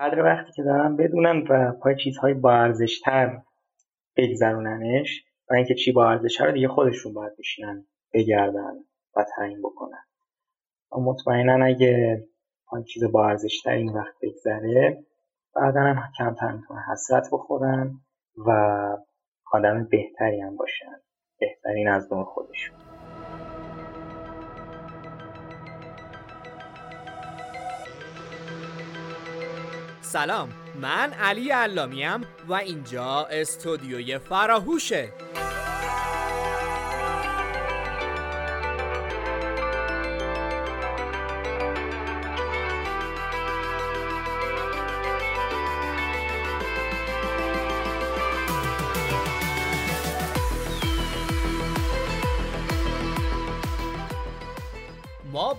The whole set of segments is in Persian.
قدر وقتی که دارن بدونن و پای چیزهای با ارزشتر بگذروننش و اینکه چی با رو دیگه خودشون باید بشینن بگردن و تعیین بکنن. و مطمئنا اگه پای چیز با ارزشتر این وقت بگذره بعدا هم کمتر می‌تونن حسرت بخورن و آدم بهتری هم باشن بهترین از نوع خودشون. سلام. من علی علامیم و اینجا استودیوی فراهوشه.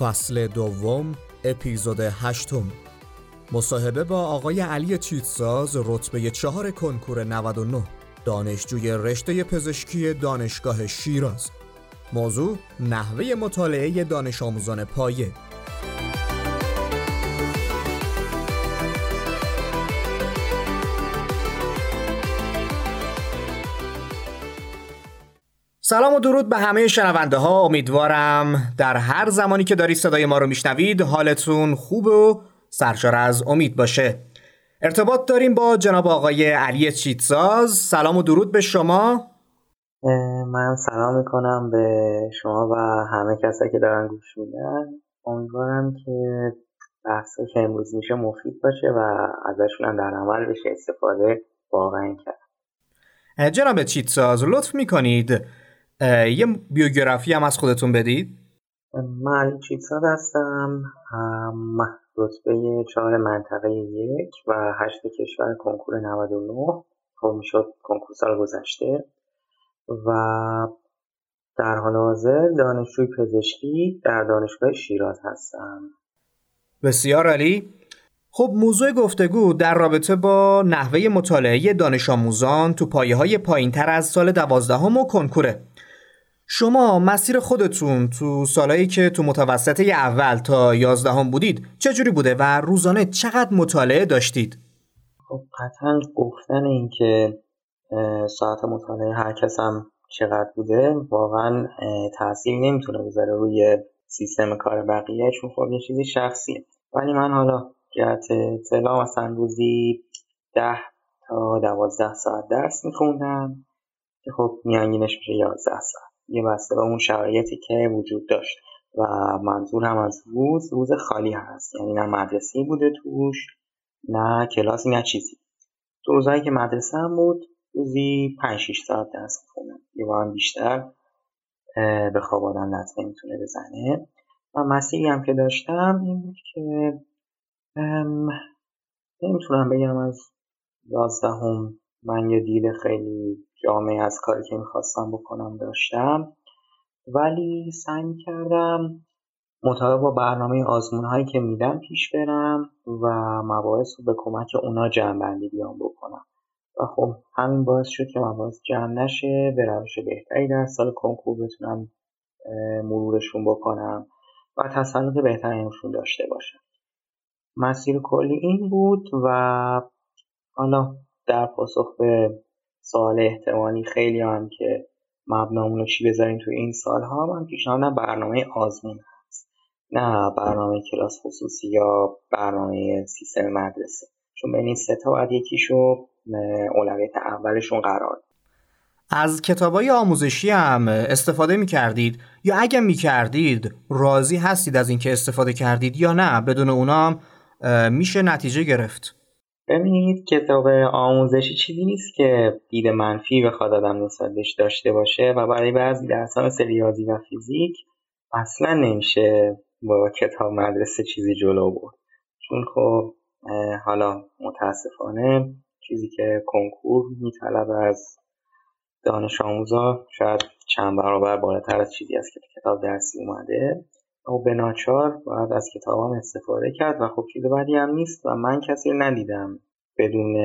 فصل دوم اپیزود هشتم. مصاحبه با آقای علی چیتساز رتبه چهار کنکور 99 دانشجوی رشته پزشکی دانشگاه شیراز. موضوع نحوه مطالعه دانش آموزان پایه. سلام و درود به همه شنونده ها امیدوارم در هر زمانی که دارید صدای ما رو میشنوید حالتون خوب و سرشار از امید باشه. ارتباط داریم با جناب آقای علی چیتساز سلام و درود به شما. من سلام می‌کنم به شما و همه کسایی که دارن گوش میدن. امیدوارم که بحثی که امروز میشه مفید باشه و ازشون هم در عمل بشه استفاده واقعا کرد. جناب چیتساز لطف می‌کنید یه بیوگرافی هم از خودتون بدید. من چیتساد هستم. رتبه چهار منطقه یک و هشت کشور کنکور 99 خب می‌شد کنکور سال گذشته. و در حال حاضر دانشجوی پزشکی در دانشگاه شیراز هستم. بسیار عالی. خب موضوع گفتگو در رابطه با نحوه مطالعه دانش آموزان تو پایه های پایین تر از سال دوازدهم و کنکوره. شما مسیر خودتون تو سالهایی که تو متوسطه اول تا یازدهم بودید چجوری بوده و روزانه چقدر مطالعه داشتید؟ خب قطعا گفتن این که ساعت مطالعه هر کس هم چقدر بوده واقعا تاثیر نمی‌تونه بذاره روی سیستم کار بقیه چون خب یه چیزی شخصیه ولی من حالا جهت اطلاع مثلا روزی ده تا دوازده ساعت درس میخوندم که خب میانگینش میشه یازده ساعت یه بسته به اون شرایطی که وجود داشت. و منظور هم از روز روز خالی هست. یعنی نه مدرسه بوده توش نه کلاسی نه چیزی. تو روزهایی که مدرسه هم بود روزی 5 6 ساعت درس می‌خونم یه بار بیشتر به خواب آدم می‌تونه بزنه. و مسیری هم که داشتم این بود که نمی‌تونم بگم از یازدهم من یه دید خیلی جامعه از کاری که می‌خواستم بکنم داشتم. ولی سعی کردم مطابق با برنامه آزمون هایی که میدم پیش برم و مباحث رو به کمک اونا جمع بندی بیام بکنم. و خب همین باعث شد که مباحث جمع نشه به روش بهتری در سال کنکور بتونم مرورشون بکنم و تسلط بهتری داشته باشم. مسیر کلی این بود و حالا در پاسخ به سوال احتمالی خیلی هم که مبنامون رو چی بذاریم تو این سالها من پیشنهادم برنامه آزمون هست. نه برنامه کلاس خصوصی یا برنامه سیستم مدرسه. چون بین این سه تا باید یکیشو اولویت اولشون قرار از کتابای آموزشی هم استفاده می کردید یا اگه می کردید راضی هستید از اینکه استفاده کردید یا نه؟ بدون اونا هم میشه نتیجه گرفت. ببینید کتاب آموزشی چیزی نیست که دید منفی بخواد آدم نسبت داشته باشه و برای بعضی درس مثل ریاضی و فیزیک اصلا نمیشه با کتاب مدرسه چیزی جلو برد. چون خب حالا متاسفانه چیزی که کنکور میطلب از دانش آموزا شاید چند برابر بالاتر از چیزی است که کتاب درسی اومده. و به ناچار باید از کتابان استفاده کرد و خب چیز بدی هم نیست و من کسی ندیدم بدون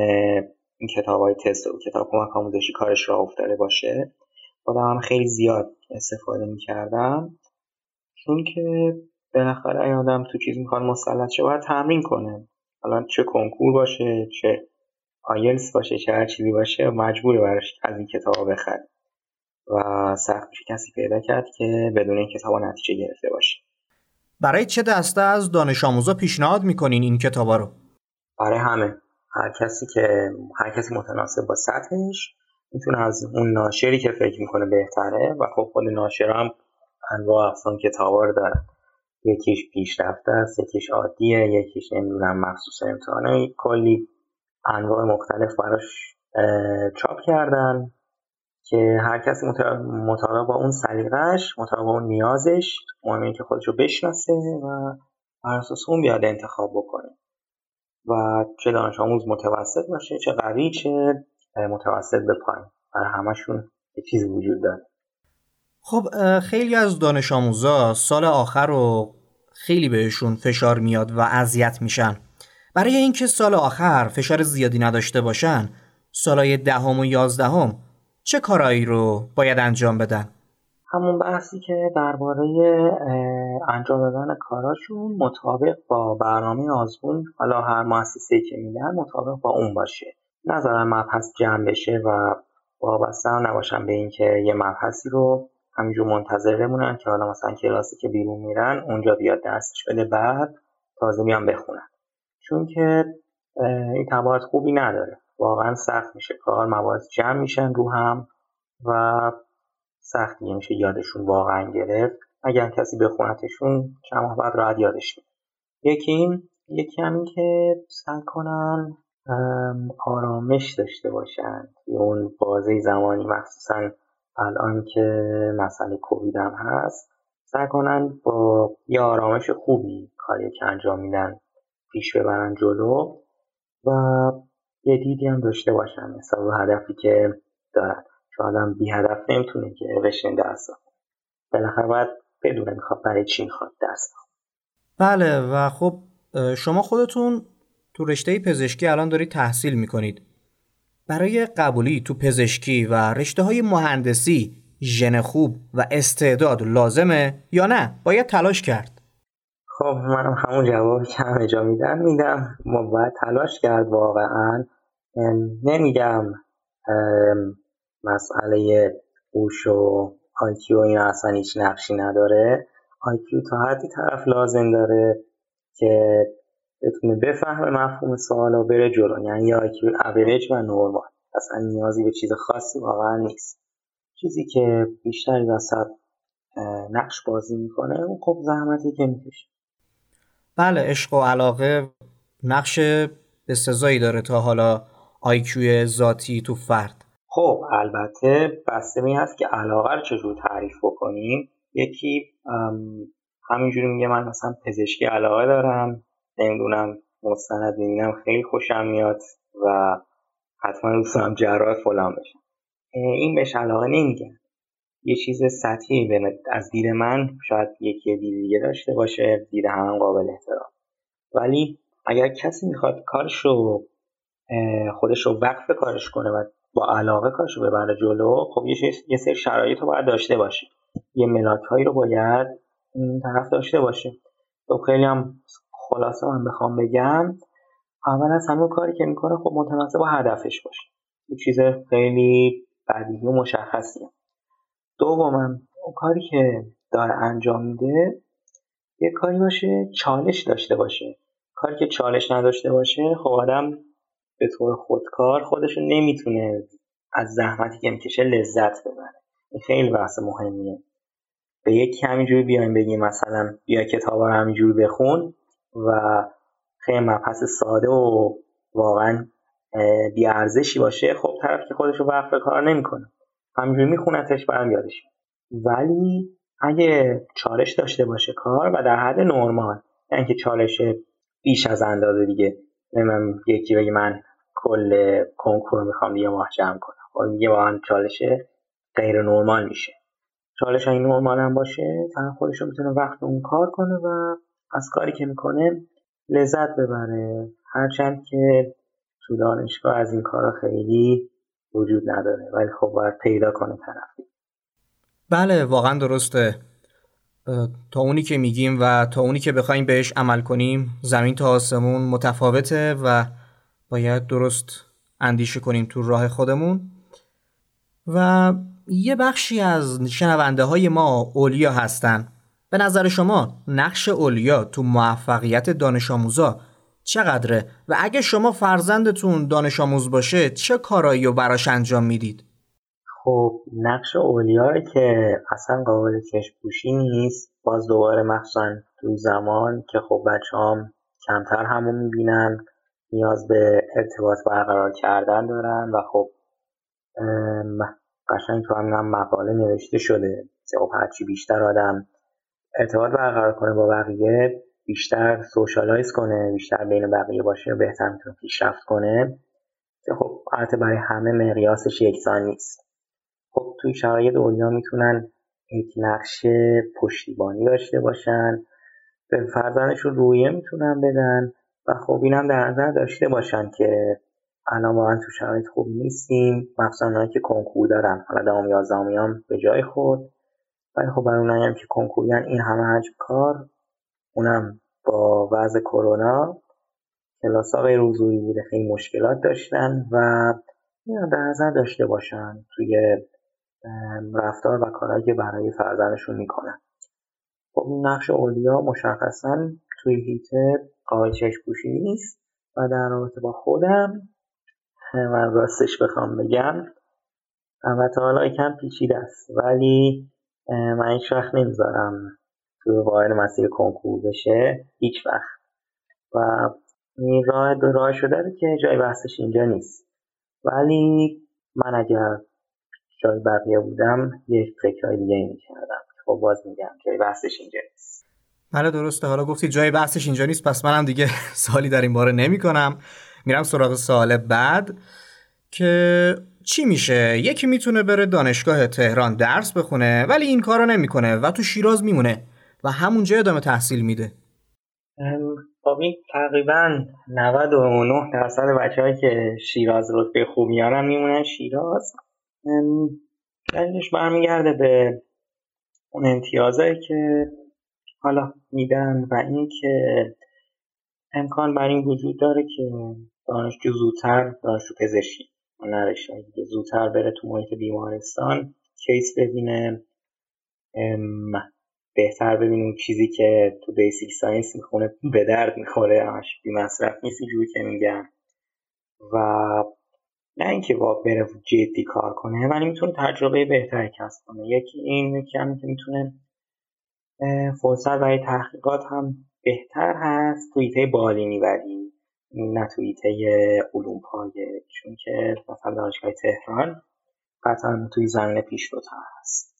این کتاب های تست و کتاب کمک آموزشی کارش را افتاده باشه. خودم هم خیلی زیاد استفاده می‌کردم. چون که بالاخره اگه آدم تو چیز می‌خواد مسلط شه باید تمرین کنه. حالا چه کنکور باشه چه آیلس باشه چه هر چیزی باشه مجبوره براش از این کتاب بخره. و سخت میشه کسی پیدا کرد که بدون این کتاب نتیجه گرفته باشه. برای چه دسته از دانش آموزا پیشنهاد می‌کنین این کتابا رو؟ برای همه. هر کسی که هر کسی متناسب با سطحش می‌تونه از اون ناشری که فکر می‌کنه بهتره و خب خود ناشر هم انواع اقسام کتابا رو داره. یکیش پیشرفته است یکیش عادیه یکیش نمی‌دونم مخصوص امتحانه کلی. انواع مختلف براش چاپ کردن. که هر کسی مطابق با اون سلیقش مطابق با اون نیازش مهمه که خودش رو بشناسه و بر اساس اون بیاد انتخاب بکنه. و چه دانش آموز متوسط باشه چه قوی چه متوسط به پایین. برای همشون یه چیزی وجود داره. خب خیلی از دانش آموزا سال آخر رو خیلی بهشون فشار میاد و اذیت میشن. برای اینکه سال آخر فشار زیادی نداشته باشن سالهای دهم و یازدهم چه کارایی رو باید انجام بدن؟ همون بحثی که درباره انجام دادن کاراشون مطابق با برنامه آزمون حالا هر مؤسسه که میدن مطابق با اون باشه. نظرم مبحث جمع بشه و وابسته هم نباشن به اینکه یه مبحثی رو همینجور منتظر بمونن که حالا مثلا کلاسی که بیرون میرن اونجا بیاد دستش بده بعد تازه میان بخونن. چون که این تبعات خوبی نداره. واقعا سخت میشه. کار مواد جمع میشن رو هم و سختیه میشه یادشون واقعا گرفت. اگر کسی بخونتشون چند ماه بعد راحت یادش میاد. یکی این یکی همین که سعی کنن آرامش داشته باشن. اون بازه زمانی مخصوصا الان که مسئله کووید هم هست سعی کنن با یه آرامش خوبی کاری که انجام میدن پیش ببرن جلو. و یه دیدی هم داشته باشن مثلا هدفی که دارن چون آدم بی هدف نمی‌تونه که بشین درس بالاخره باید بدونه می‌خواد برای چی می‌خواد درس بله و خب شما خودتون تو رشته پزشکی الان دارید تحصیل می‌کنید. برای قبولی تو پزشکی و رشته های مهندسی ژن خوب و استعداد لازمه یا نه؟ باید تلاش کرد. خب منم همون جوابی که همه جا میدم میدم. ما باید تلاش کرد واقعا. نمیگم مسئله هوش و IQ این اصلا هیچ نقشی نداره. IQ تا حدی طرف لازم داره که بتونه بفهمه مفهوم سوال و بره جلو. یعنی IQ average و نرمال اصلا نیازی به چیز خاصی واقعا نیست. چیزی که بیشتری وسط نقش بازی می‌کنه اون خب زحمتی که می‌کشه. بله عشق و علاقه نقش بسزایی داره تا حالا. آیکیو ذاتی تو فرد. خب البته بسته می هست که علاقه رو چجور تعریف بکنیم؟ یکی همینجوری میگه من مثلا پزشکی علاقه دارم نمی‌دونم مستند می‌بینم خیلی خوشم میاد و حتما دوست دارم جراح فلان بشم این بهش علاقه نمیگن یه چیز سطحی از دید من شاید یکی دید دیگه داشته باشه دید هم قابل احترام. ولی اگر کسی می‌خواد کارش رو خودش رو وقف کارش کنه و با علاقه کارش رو ببره جلو خب یه سری شرایط رو باید داشته باشه. یه ملاک هایی رو باید این طرف داشته باشه. خب خیلی هم خلاصه من بخوام بگم اول از همون کاری که می‌کنه خب متناسب با هدفش باشه. یه چیز خیلی بدیهی و مشخصیه دومم اون کاری که داره انجام میده یه کاری باشه چالش داشته باشه. کاری که چالش نداشته باشه خب آدم به طور خودکار خودشو نمی‌تونه از زحمتی که می‌کشه لذت ببره. این خیلی بحث مهمیه. به یکی همینجوری بیایم بگیم مثلا بیا کتاب رو همینجوری بخون و خیلی مبحث ساده و واقعا بیارزشی باشه خب طرف که خودش رو وقف کار نمی‌کنه. همینجوری میخونتش برم یادش ولی اگه چالش داشته باشه کار و در حد نرمال یعنی که چالش بیش از اندازه دیگه نمی‌دونم یکی بگه من کل کنکور می‌خوام یه ماه جمع کنم. خب یه ماه چالش غیر نرمال میشه. چالش این نرمال هم باشه طرف خودش رو می‌تونه وقت اون کار کنه و از کاری که می‌کنه لذت ببره. هرچند که تو دانشگاه از این کارا خیلی وجود نداره ولی خب باید پیدا کنه طرفی. بله واقعا درسته. تا اونی که میگیم و تا اونی که بخوایم بهش عمل کنیم زمین تا آسمون متفاوته و باید درست اندیشه کنیم تو راه خودمون. و یه بخشی از شنونده های ما اولیا هستن. به نظر شما نقش اولیا تو موفقیت دانش آموزا چقدره؟ و اگه شما فرزندتون دانش آموز باشه چه کارایی رو براش انجام می‌دید؟ خب نقش اولیا که اصلا قابل چشم پوشی نیست. باز دوباره مخصوصا توی زمان که خب بچه هم کمتر همو می‌بینن نیاز به ارتباط برقرار کردن دارن و خب قشنگ تو هم مقاله نوشته شده که خب هرچی بیشتر آدم ارتباط برقرار کنه با بقیه بیشتر سوشالایز کنه بیشتر بین بقیه باشه بهتر می‌تونه پیشرفت کنه. که خب البته برای همه مقیاسش یکسان نیست. خب توی شرایط دنیا می‌تونن یک نقش پشتیبانی داشته باشن. به فرزندشون رویه می‌تونن بدن و خب اینم در نظر داشته باشن که الان واقعا تو شرایط خوب نیستیم. مخصوصا که کنکور دارن. حالا دام یازدهمی هم به جای خورد ولی خب برای اونایی هم که کنکوریان این همه حجم کار. اونم با وضع کرونا کلاس ها غیر حضوری بوده خیلی مشکلات داشتن و این در نظر داشته باشن. توی رفتار و کارهایی که برای فرزندشون می‌کنن. خب نقش اولیا مشخصا توی هیته قابل چشم نیست و در رابطه با خودم من راستش بخوام بگم البته حالا کم پیچیده است ولی من هیچ وقت نمی‌ذارم تو وارد مسیر کنکور بشه هیچ وقت. و این راه راه شده که جای بحثش اینجا نیست. ولی من اگر جای بقیه بودم یک فکرهای دیگه می‌کردم. خب باز میگم جای بحثش اینجا نیست. بله درسته. حالا گفتی جای بحثش اینجا نیست پس منم دیگه سالی در این باره نمی کنم میرم سراغ سوال بعد که چی میشه؟ یکی می‌تونه بره دانشگاه تهران درس بخونه ولی این کارو نمی‌کنه و تو شیراز میمونه و همونجا ادامه تحصیل میده. خب این تقریبا 99 درصد بچه که شیراز رتبه خوب میارن میمونن شیراز. دلیلش برمیگرده به اون امتیازهایی که حالا میدن و اینکه امکان بر این وجود داره که دانشجو زودتر دانشجو پزشکی نرشته زودتر بره تو محیط بیمارستان case ببینه بهتر ببینیم چیزی که تو basic science می‌خونه به درد می‌خوره همش بی مصرف نیست جوری که میگن. و نه اینکه با بره جدی کار کنه ولی می‌تونه تجربه بهتری کسب کنه. یکی این یکی هم که می‌تونه فرصت برای تحقیقات هم بهتر هست. تو ایته بالینی ولی نه تو علوم پایه چون که مثلا دانشگاه تهران قطعا توی زمینه پیشروتر هست.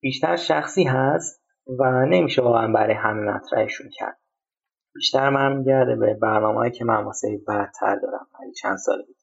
بیشتر شخصی هست و نمیشه واقعا برای همه مطرحشون کرد. بیشتر من میگرده به برنامه که من واسه بعدتر دارم برای چند سال بود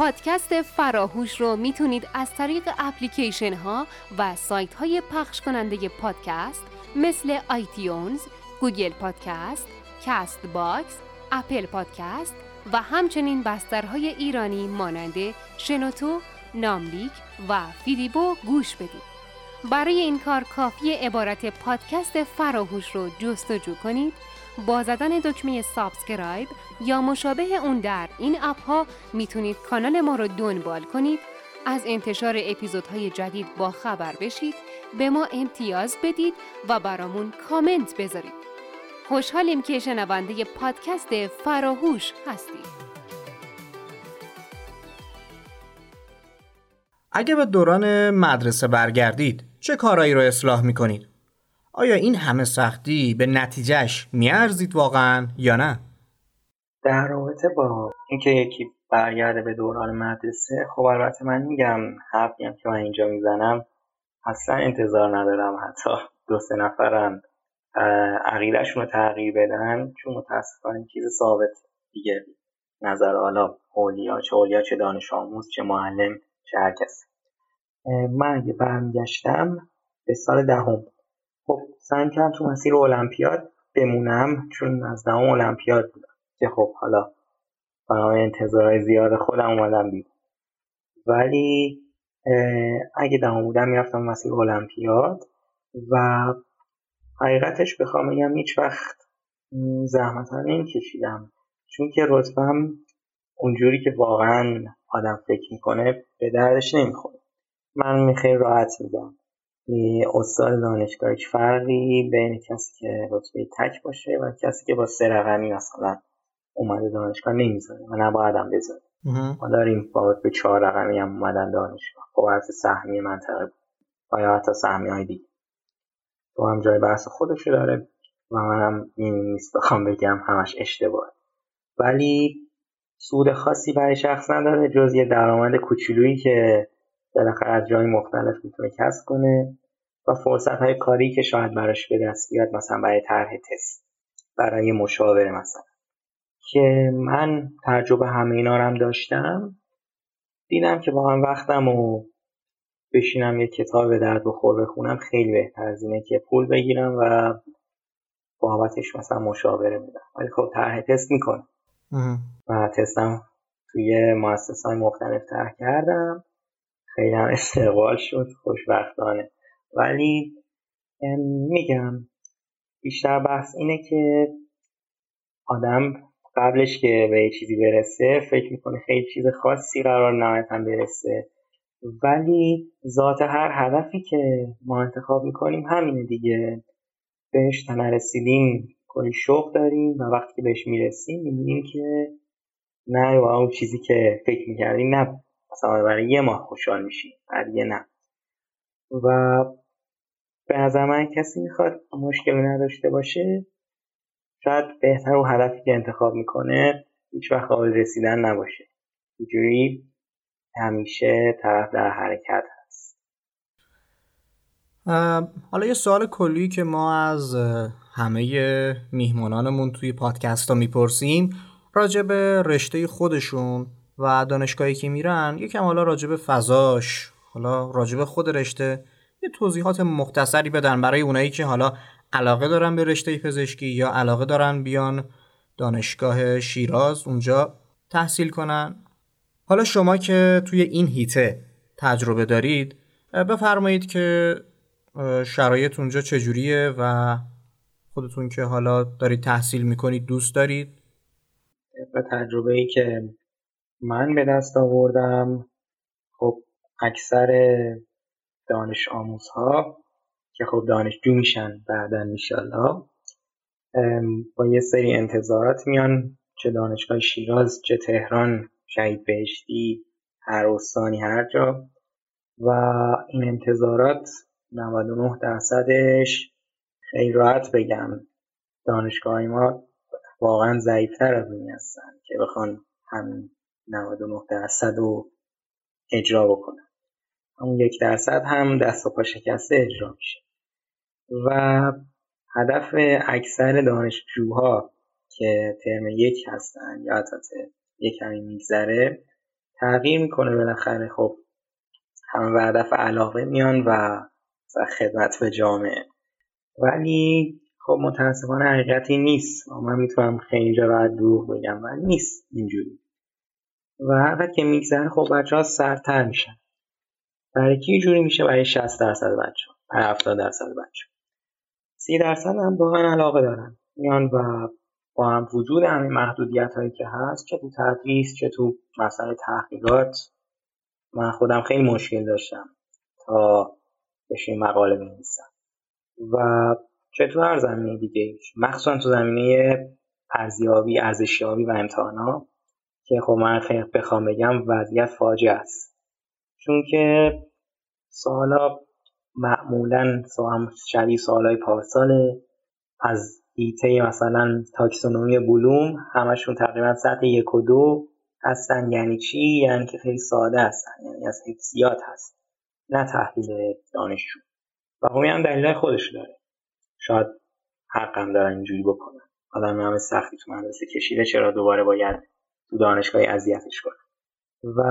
پادکست فراهوش رو می‌تونید از طریق اپلیکیشن ها و سایت های پخش کننده پادکست مثل آیتیونز، گوگل پادکست، کاست باکس، اپل پادکست و همچنین بسترهای ایرانی مانند شنوتو، ناملیک و فیدیبو گوش بدید. برای این کار کافیه عبارت پادکست فراهوش رو جستجو کنید با زدن دکمه subscribe یا مشابه اون در این اپ ها می‌تونید کانال ما رو دنبال کنید. از انتشار اپیزودهای جدید با خبر بشید به ما امتیاز بدید و برامون کامنت بذارید. خوشحالیم که شنونده پادکست فراهوش هستید. اگه به دوران مدرسه برگردید چه کارایی رو اصلاح می‌کنید؟ آیا این همه سختی به نتیجهش میارزید واقعا یا نه؟ در رابطه با اینکه یکی برگرده به دوران مدرسه خب البته من میگم حرفی هم که من اینجا می‌زنم اصلا انتظار ندارم حتی دو سه نفرم عقیدهشون رو تغییر بدن چون متاسفانه چیز ثابت دیگه نظر حالا اولیا چه اولیا چه دانش آموز چه معلم چه هر کسی من اگه برمیگشتم به سال دهم خب سعی کردم تو مسیر المپیاد بمونم چون از دهم المپیاد بودم. که خب حالا برای انتظارهای زیاد خودم اومدم دید ولی اگه دهم بودم می‌رفتم مسیر المپیاد و حقیقتش بخوام بگم هیچ وقت زحمت ها کشیدم چون که رتبم اونجوری که واقعا آدم فکر می‌کنه به دردش نمی‌خوره. من خیلی راحت میگم. استاد دانشگاه هیچ فرقی بین کسی که رتبه تک باشه و کسی که با سه رقمی مثلا اومده دانشگاه نمی‌ذاره و نبایدم بذاره. ما داریم با به چهار رقمی هم اومدن دانشگاه. خب از سهمی منطقه بود. و یا حتی سهمی های دیگه. تو هم جای بحث خودشو داره و منم این نیست بخوام بگم همش اشتباه. ولی سود خاصی برای شخص نداره جز یه درآمد کوچولویی که بالاخره از جای مختلف می‌تونه کسب کنه. و فرصت های کاری که شاید براش به دست بیاد مثلا برای طرح تست برای مشاوره مثلا. که من تجربه همه اینا رو هم داشتم. دیدم که با هم وقتم و بشینم یه کتاب به درد بخور بخونم خیلی بهتر از اینه که پول بگیرم و بابتش مثلا مشاوره میدم ولی خب طرح تست می‌کنم. و تستم توی مؤسسه های مختلف طرح کردم. خیلی هم استقبال شد. خوشبختانه. ولی میگم بیشتر بحث اینه که آدم قبلش که به چیزی برسه فکر می‌کنه خیلی چیز خاصی قرار نهایتا برسه. ولی ذات هر هدفی که ما انتخاب می‌کنیم همینه دیگه. بهش تا نرسیدیم کلی شوق داریم و وقتی که بهش می‌رسیم می‌بینیم که نه و اون چیزی که فکر می‌کردیم نه مثلا برای یه ماه خوشحال میشیم بعد یه نه. و به نظر من کسی می‌خواد مشکل نداشته باشه شاید بهتر و هدفی که انتخاب می‌کنه هیچ وقت قابل رسیدن نباشه. اینجوری همیشه طرف در حرکت هست. حالا یه سوال کلی که ما از همه میهمانانمون توی پادکست ها می‌پرسیم. راجع به رشته خودشون و دانشگاهی که میرن یکم حالا راجع به فضاش حالا راجع به خود رشته یه توضیحات مختصری بدن برای اونایی که حالا علاقه دارن به رشته پزشکی یا علاقه دارن بیان دانشگاه شیراز اونجا تحصیل کنن. حالا شما که توی این هیته تجربه دارید بفرمایید که شرایط اونجا چجوریه و خودتون که حالا دارید تحصیل می‌کنید دوست دارید؟ به تجربه ای که من به دست آوردم خب اکثر دانش آموزها که خب دانشجو میشن بعدا میشالله با یه سری انتظارات میان چه دانشگاه شیراز چه تهران شهید بهشتی هر استانی هر جا. و این انتظارات 99 درصدش خیلی راحت بگم دانشگاه ما واقعا ضعیفتر از این هستن که بخوان همین 99 درصد رو اجرا بکنن. همون یک درصد هم دست و پا شکسته اجرا میشه. و هدف اکثر دانشجوها که ترم یک هستن یا حتی یک کمی میگذره تغییر می‌کنه بالاخره. خب همه به هدف علاقه میان و خدمت به جامعه. ولی خب متاسفانه حقیقتی نیست. من می‌تونم خیلی اینجا راحت دروغ بگم ولی نیست اینجوری. و هر که میگذره خب بچه ها سرتر میشن. برای کی جوری میشه برای 60 درصد بچه برای 70 درصد بچه ها. 30 درصد هم با من علاقه دارن. میان و با هم وجود همین محدودیت هایی که هست چه تو تدریس چه تو مسئله تحقیقات. من خودم خیلی مشکل داشتم تا بشه مقاله بنویسم. و چه تو هر زمینه دیگه مخصوصا تو زمینه ارزیابی ارزشیابی و امتحانا که خب من خیلی بخوام بگم وضعیت فاجعه است. چون که سوالا معمولا شبیه سوالای پارساله. از ایته مثلا تاکسونومی بلوم همشون تقریبا سطح یک و دو هستن. یعنی چی؟ یعنی که خیلی ساده هستن. یعنی از حفظیات هست. نه تحلیل دانشجو. و همین هم دلیل خودش داره. شاید حقم دارم اینجوری بکنم آدم همه سختی تو مدرسه کشیده چرا دوباره باید تو دانشگاه اذیتش کنم و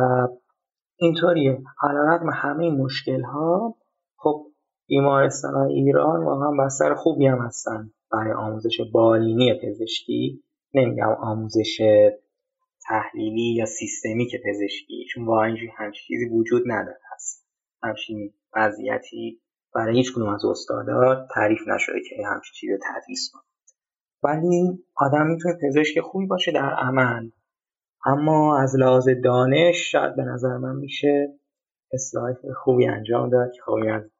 اینطوریه. علیرغم همه این مشکل ها خب بیمارستان ایران واقعا بستر خوبی هم هستن برای آموزش بالینی پزشکی. نمیگم آموزش تحلیلی یا سیستمی که پزشکی چون واقعا اینجوری همچین چیزی وجود نداره. هست. همچین وضعیتی برای هیچ کدوم از استادا تعریف نشده که همچین چیزی تدریس کنه. ولی آدم می‌تونه پزشک خوبی باشه در عمل. اما از لحاظ دانش شاید به نظر من میشه اصلاحات خوبی انجام داد که خوبی از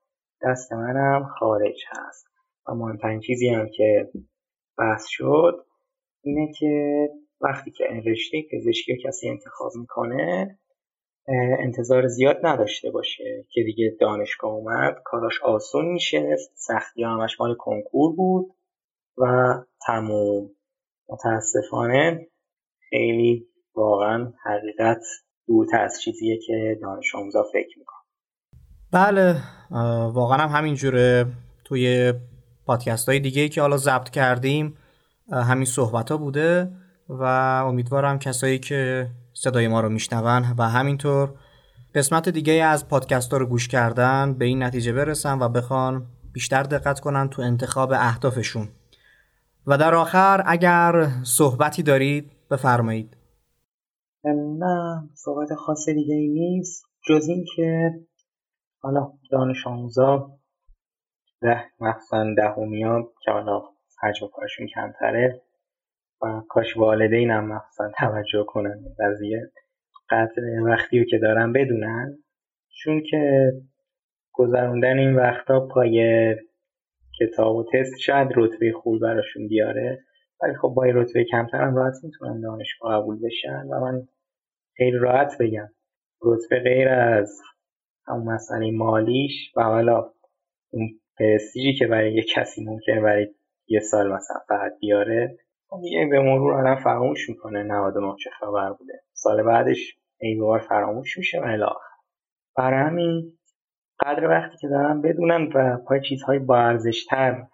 دست منم خارج هست. و مهمترین چیزی هم که بحث شد اینه که وقتی که رشته پزشکی کسی انتخاب می‌کنه انتظار زیاد نداشته باشه که دیگه دانشگاه اومد کاراش آسون میشه سختی همش مال کنکور بود و تموم. متاسفانه خیلی واقعا حقیقت دورتر از چیزیه که دانش آموزا فکر می‌کنه. بله واقعا هم همینجوره. توی پادکست های دیگه که حالا ضبط کردیم همین صحبت ها بوده و امیدوارم کسایی که صدای ما رو میشنون و همینطور قسمت دیگه از پادکست ها رو گوش کردن به این نتیجه برسن و بخوان بیشتر دقت کنن تو انتخاب اهدافشون. و در آخر اگر صحبتی دارید بفرمایید. نه صحبت خاص دیگه ای نیست. جز این که حالا دانش آموزا ده مخصوصا دهمیا که حالا حجم کارشون کمتره و کاش والدین هم مخصوصا توجه کنن قضیه. قطع وقتی رو که دارن بدونن. چون که گذروندن این وقتا پای کتاب و تست شاید رتبه خوب براشون بیاره. ولی خب با رتبه کمتر هم راحت می‌تونن دانشگاه قبول بشن و من خیلی راحت بگم. رتبه غیر از همون مسئله مالیش و حالا اون پرستیجی که برای یه کسی ممکنه برای یه سال مثلا فقط بیاره خب دیگه به مرور آدم فراموش می‌کنه 99 چه خبر بوده. سال بعدش ای بار فراموش میشه و الاخر برای همین قدر وقتی که دارن بدونن و پای چیزهای با ارزشتر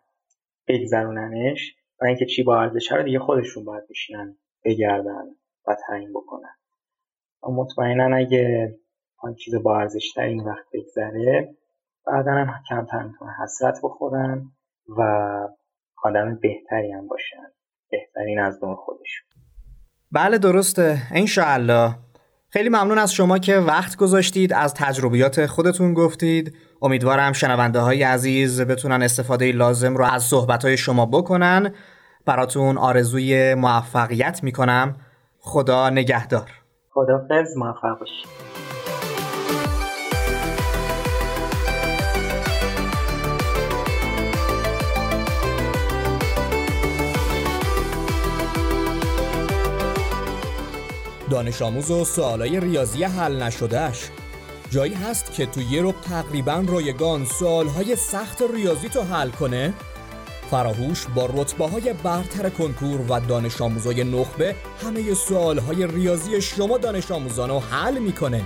بگذروننش و اینکه چی با ارزشه رو دیگه خودشون باید بشینن بگردن و تعیین بکنن. و مطمئنا اگه آن چیز با ارزشتر این وقت بگذره بعدا هم کمتر می‌تونن حسرت بخورن و آدم بهتری هم باشن. بهترین از دون خودشون. بله درسته. انشاءالله. خیلی ممنون از شما که وقت گذاشتید از تجربیات خودتون گفتید. امیدوارم شنونده های عزیز بتونن استفاده لازم رو از صحبت های شما بکنن. براتون آرزوی موفقیت می‌کنم. خدا نگهدار. خدا موفق باشید. دانش آموز و سوالای ریاضی حل نشدهش جایی هست که تو یه رو تقریبا رایگان سوالهای سخت ریاضی تو حل کنه؟ فراهوش با رتبه های برتر کنکور و دانش آموزای نخبه همه سوالهای ریاضی شما دانش آموزان حل می‌کنه